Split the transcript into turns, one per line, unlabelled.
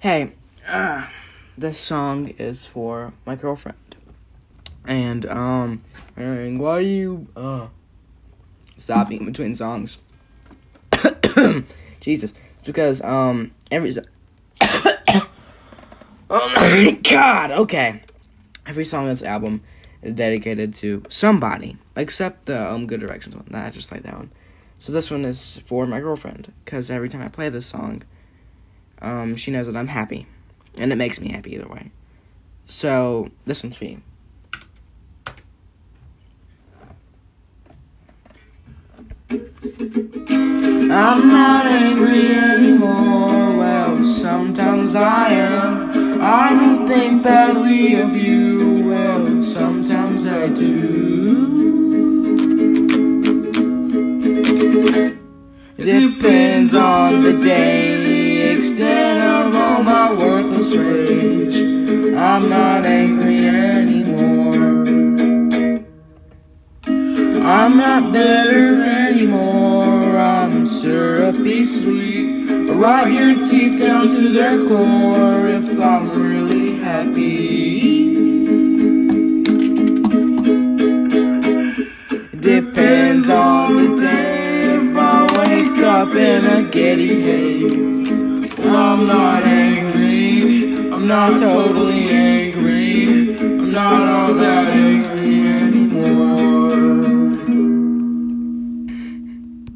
Hey, uh, this song is for my girlfriend. And, um, and why you, uh, stopping in between songs? Jesus. It's because, um, every, oh my god, okay. Every song on this album is dedicated to somebody, except the, um, Good Directions one. That, I just like that one. So this one is for my girlfriend, because every time I play this song, um, she knows that I'm happy. And it makes me happy either way. So, this one's for you. I'm not angry anymore. Well, sometimes I am. I don't think badly of you. Well, sometimes I do. It depends on the day, extent of all my worthless rage. I'm not angry anymore. I'm not bitter anymore. I'm syrupy sweet. Ride your teeth down to their core if I'm really happy. Depends on the day if I wake up in a giddy haze. I'm not angry, I'm not totally angry, I'm not all that angry